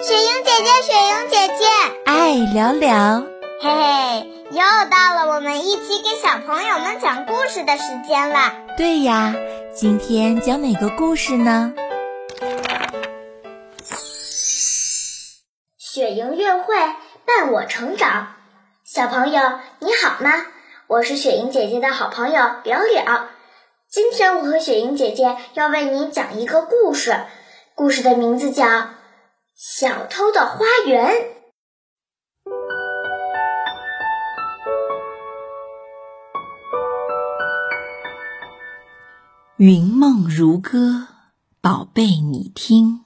雪莹姐姐，雪莹姐姐，爱聊聊，嘿嘿，又到了我们一起给小朋友们讲故事的时间了。对呀，今天讲哪个故事呢？雪莹月会伴我成长，小朋友你好吗？我是雪莹姐姐的好朋友了了。今天我和雪莹姐姐要为你讲一个故事，故事的名字叫《小偷的花园》。云梦如歌，宝贝你听。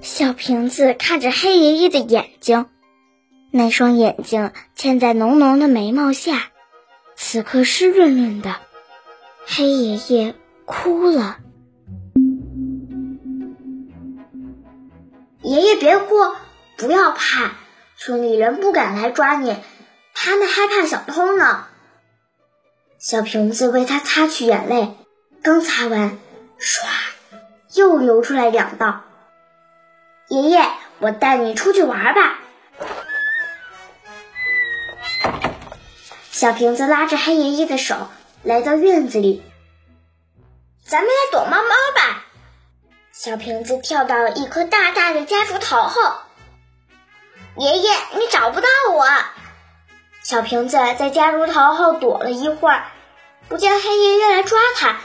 小瓶子看着黑爷爷的眼睛，那双眼睛嵌在浓浓的眉毛下，此刻湿润润的。黑爷爷哭了。爷爷别哭，不要怕，村里人不敢来抓你，他们害怕小偷呢。小瓶子为他擦去眼泪，刚擦完，唰，又流出来两道。爷爷，我带你出去玩吧。小瓶子拉着黑爷爷的手来到院子里，咱们来躲猫猫吧。小瓶子跳到了一棵大大的夹竹桃后，爷爷，你找不到我。小瓶子在夹竹桃后躲了一会儿，不见黑爷爷来抓他，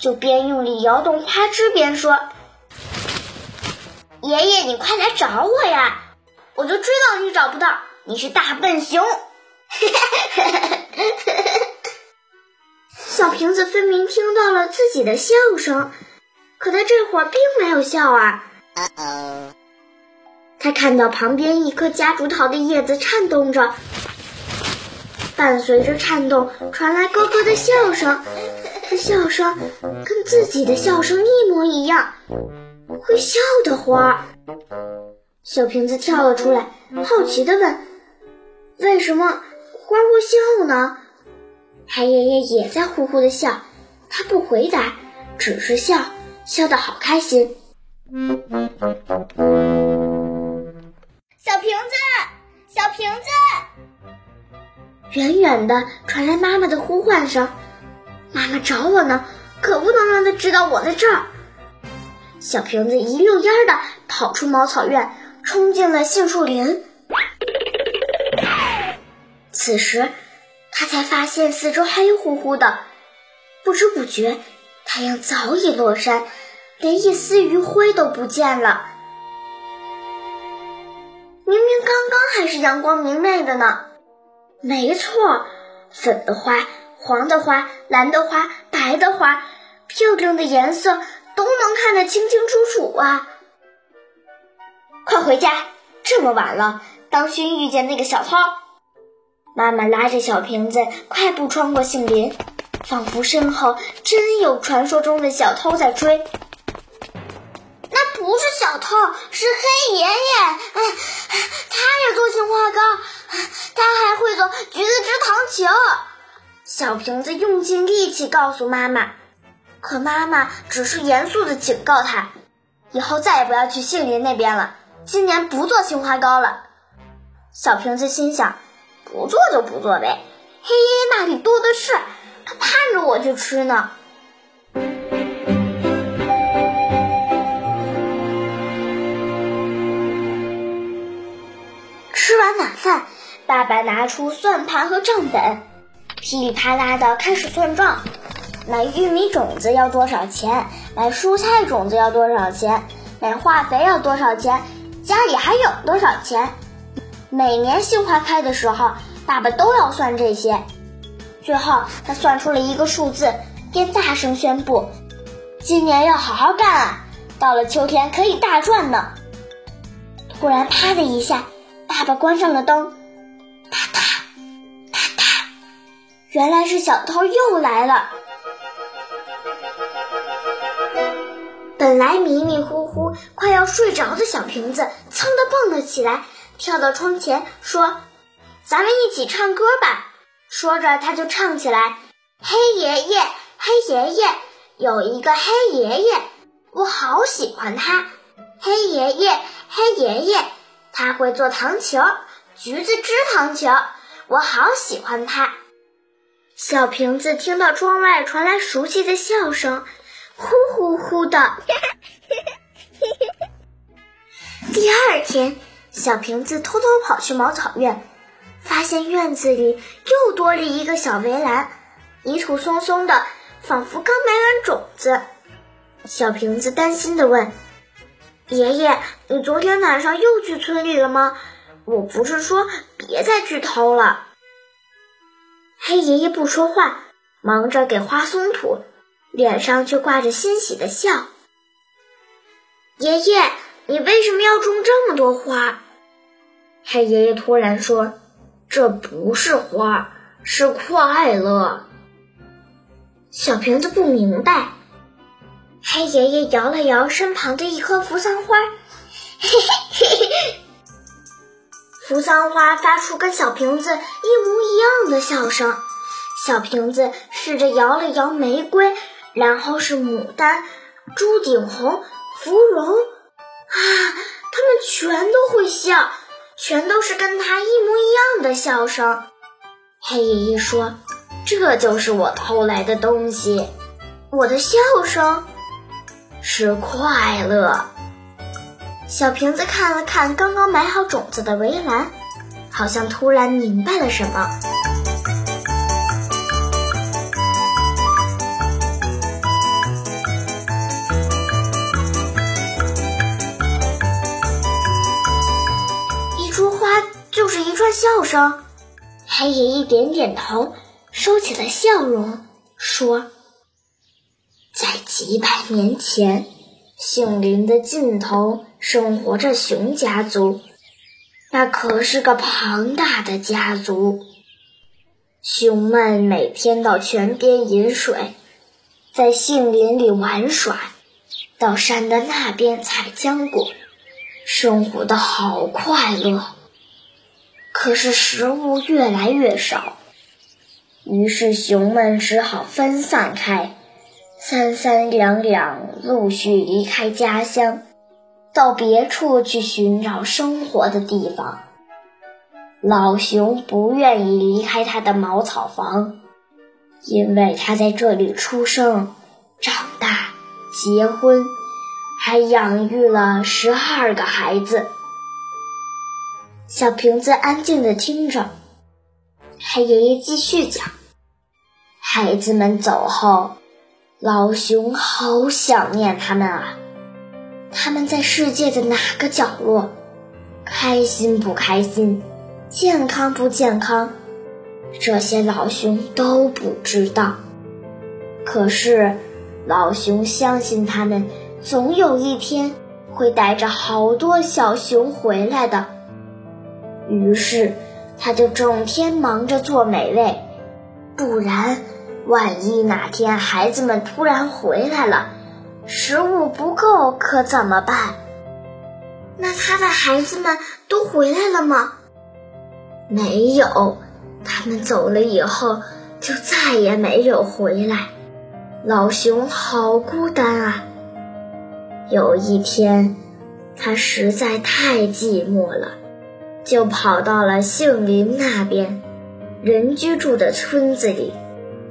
就边用力摇动花枝边说。爷爷，你快来找我呀！我就知道你找不到，你是大笨熊。小瓶子分明听到了自己的笑声，可他这会儿并没有笑啊。他看到旁边一棵夹竹桃的叶子颤动着，伴随着颤动传来咯咯的笑声，这笑声跟自己的笑声一模一样。会笑的花，小瓶子跳了出来，好奇的问：“为什么花会笑呢？”海爷爷也在呼呼的笑，他不回答，只是笑笑得好开心。小瓶子，小瓶子，远远的传来妈妈的呼唤声：“妈妈找我呢，可不能让她知道我在这儿。”小瓶子一溜烟儿的跑出茅草院，冲进了杏树林。此时，他才发现四周黑乎乎的，不知不觉，太阳早已落山，连一丝余晖都不见了。明明刚刚还是阳光明媚的呢。没错，粉的花、黄的花、蓝的花、白的花，漂亮的颜色。都能看得清清楚楚啊！快回家，这么晚了，当心遇见那个小偷。妈妈拉着小瓶子快步穿过杏林，仿佛身后真有传说中的小偷在追。那不是小偷，是黑爷爷。他也做杏花糕，他还会做橘子汁糖球。小瓶子用尽力气告诉妈妈。可妈妈只是严肃的警告他，以后再也不要去杏林那边了。今年不做杏花糕了。小瓶子心想，不做就不做呗，嘿那里多的是，他盼着我去吃呢。吃完晚饭，爸爸拿出算盘和账本，噼里啪啦的开始算账。买玉米种子要多少钱？买蔬菜种子要多少钱？买化肥要多少钱？家里还有多少钱？每年杏花开的时候，爸爸都要算这些。最后，他算出了一个数字，便大声宣布：“今年要好好干啊！到了秋天可以大赚呢！”突然，啪的一下，爸爸关上了灯。啪嗒，啪嗒，原来是小偷又来了。本来迷迷糊糊、快要睡着的小瓶子，噌的蹦了起来，跳到窗前说：“咱们一起唱歌吧！说着，他就唱起来：“黑爷爷，黑爷爷，有一个黑爷爷，我好喜欢他。黑爷爷，黑爷爷，他会做糖球，橘子汁糖球，我好喜欢他。”小瓶子听到窗外传来熟悉的笑声，呼呼呼的。第二天，小瓶子偷偷跑去茅草院，发现院子里又多了一个小围栏，泥土松松的，仿佛刚埋完种子。小瓶子担心地问：“爷爷，你昨天晚上又去村里了吗？我不是说别再去偷了。”黑爷爷不说话，忙着给花松土，脸上却挂着欣喜的笑。爷爷，你为什么要种这么多花？黑爷爷突然说：“这不是花，是快乐。”小瓶子不明白。黑爷爷摇了摇身旁的一棵扶桑花，嘿嘿嘿嘿。扶桑花发出跟小瓶子一模一样的笑声。小瓶子试着摇了摇玫瑰，然后是牡丹、朱顶红。芙蓉啊，它们全都会笑，全都是跟他一模一样的笑声。黑爷爷说：“这就是我偷来的东西，我的笑声是快乐。”小瓶子看了看刚刚埋好种子的围栏，好像突然明白了什么。串笑声。黑爷爷点点头，收起了笑容，说：“在几百年前，杏林的尽头生活着熊家族，那可是个庞大的家族。熊们每天到泉边饮水，在杏林里玩耍，到山的那边采浆果，生活的好快乐。”可是食物越来越少，于是熊们只好分散开，三三两两陆续离开家乡，到别处去寻找生活的地方。老熊不愿意离开他的茅草房，因为他在这里出生、长大、结婚，还养育了十二个孩子。小瓶子安静地听着，黑爷爷继续讲：孩子们走后，老熊好想念他们啊！他们在世界的哪个角落？开心不开心？健康不健康？这些老熊都不知道。可是，老熊相信他们总有一天会带着好多小熊回来的。于是，他就整天忙着做美味，不然，万一哪天孩子们突然回来了，食物不够，可怎么办？那他的孩子们都回来了吗？没有，他们走了以后就再也没有回来。老熊好孤单啊！有一天，他实在太寂寞了。就跑到了杏林那边，人居住的村子里。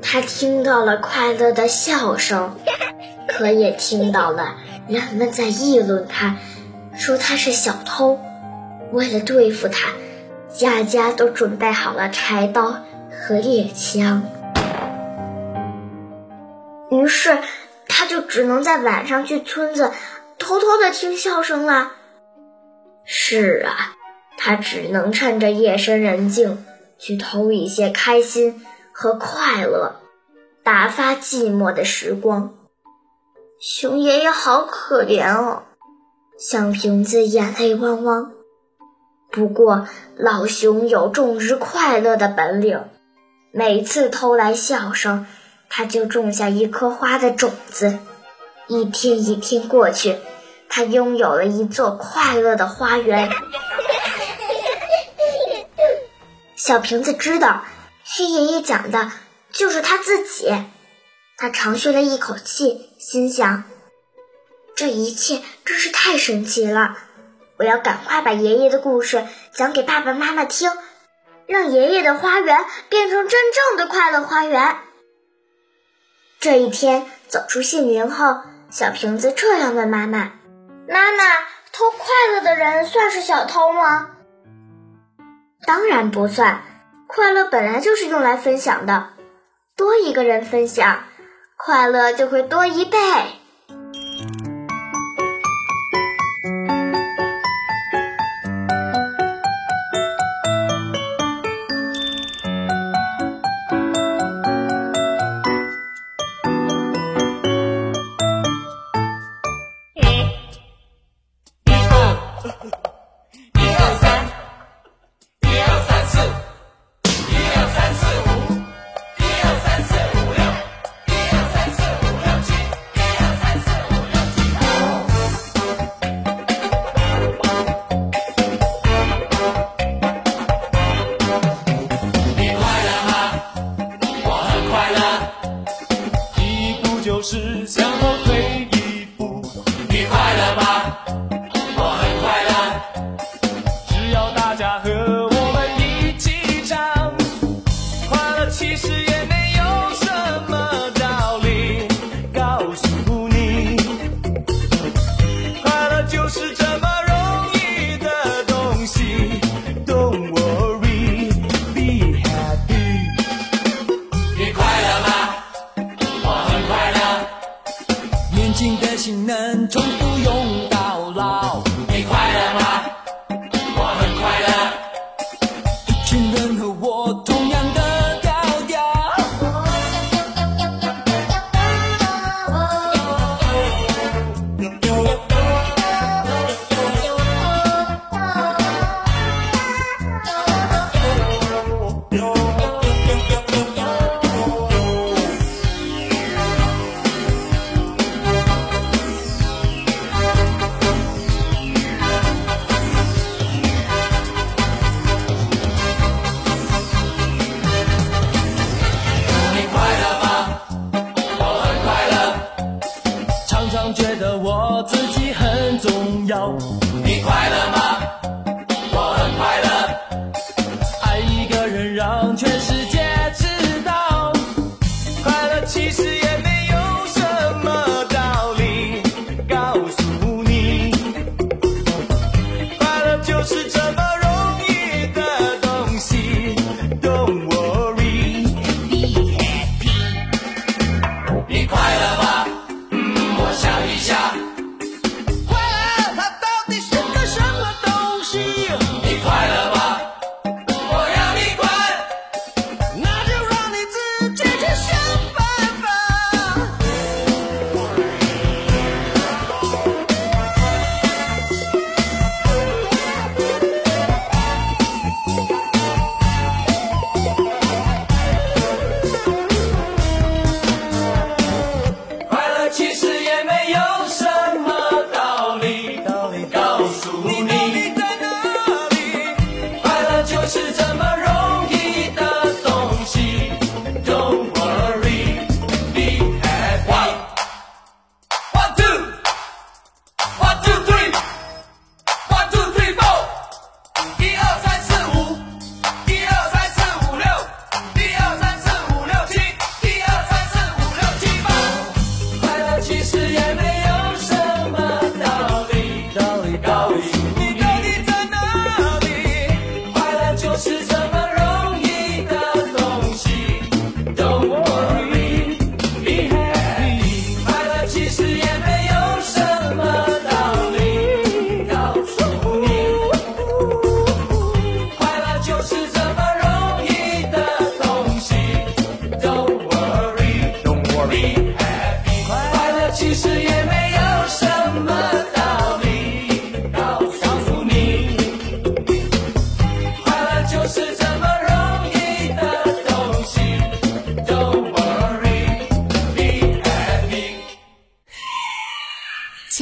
他听到了快乐的笑声，可也听到了人们在议论他，说他是小偷。为了对付他，家家都准备好了柴刀和猎枪。于是，他就只能在晚上去村子，偷偷的听笑声了。是啊。他只能趁着夜深人静去偷一些开心和快乐，打发寂寞的时光。熊爷爷好可怜哦，小瓶子眼泪汪汪。不过老熊有种植快乐的本领，每次偷来笑声，他就种下一颗花的种子。一天一天过去，他拥有了一座快乐的花园。小瓶子知道，黑爷爷讲的就是他自己。他长吁了一口气，心想：这一切真是太神奇了！我要赶快把爷爷的故事讲给爸爸妈妈听，让爷爷的花园变成真正的快乐花园。这一天走出杏林后，小瓶子这样问妈妈：“妈妈，偷快乐的人算是小偷吗？”“当然不算，快乐本来就是用来分享的，多一个人分享。”快乐就会多一倍。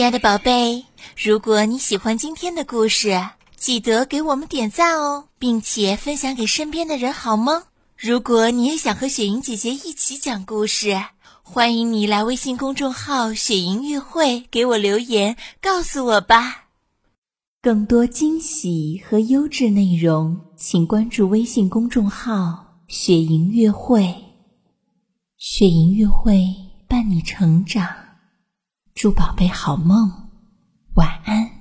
亲爱的宝贝，如果你喜欢今天的故事，记得给我们点赞哦，并且分享给身边的人，好吗？如果你也想和雪莹姐姐一起讲故事，欢迎你来微信公众号“雪莹乐会”给我留言，告诉我吧。更多惊喜和优质内容，请关注微信公众号“雪莹乐会”。雪莹乐会伴你成长，祝宝贝好梦，晚安。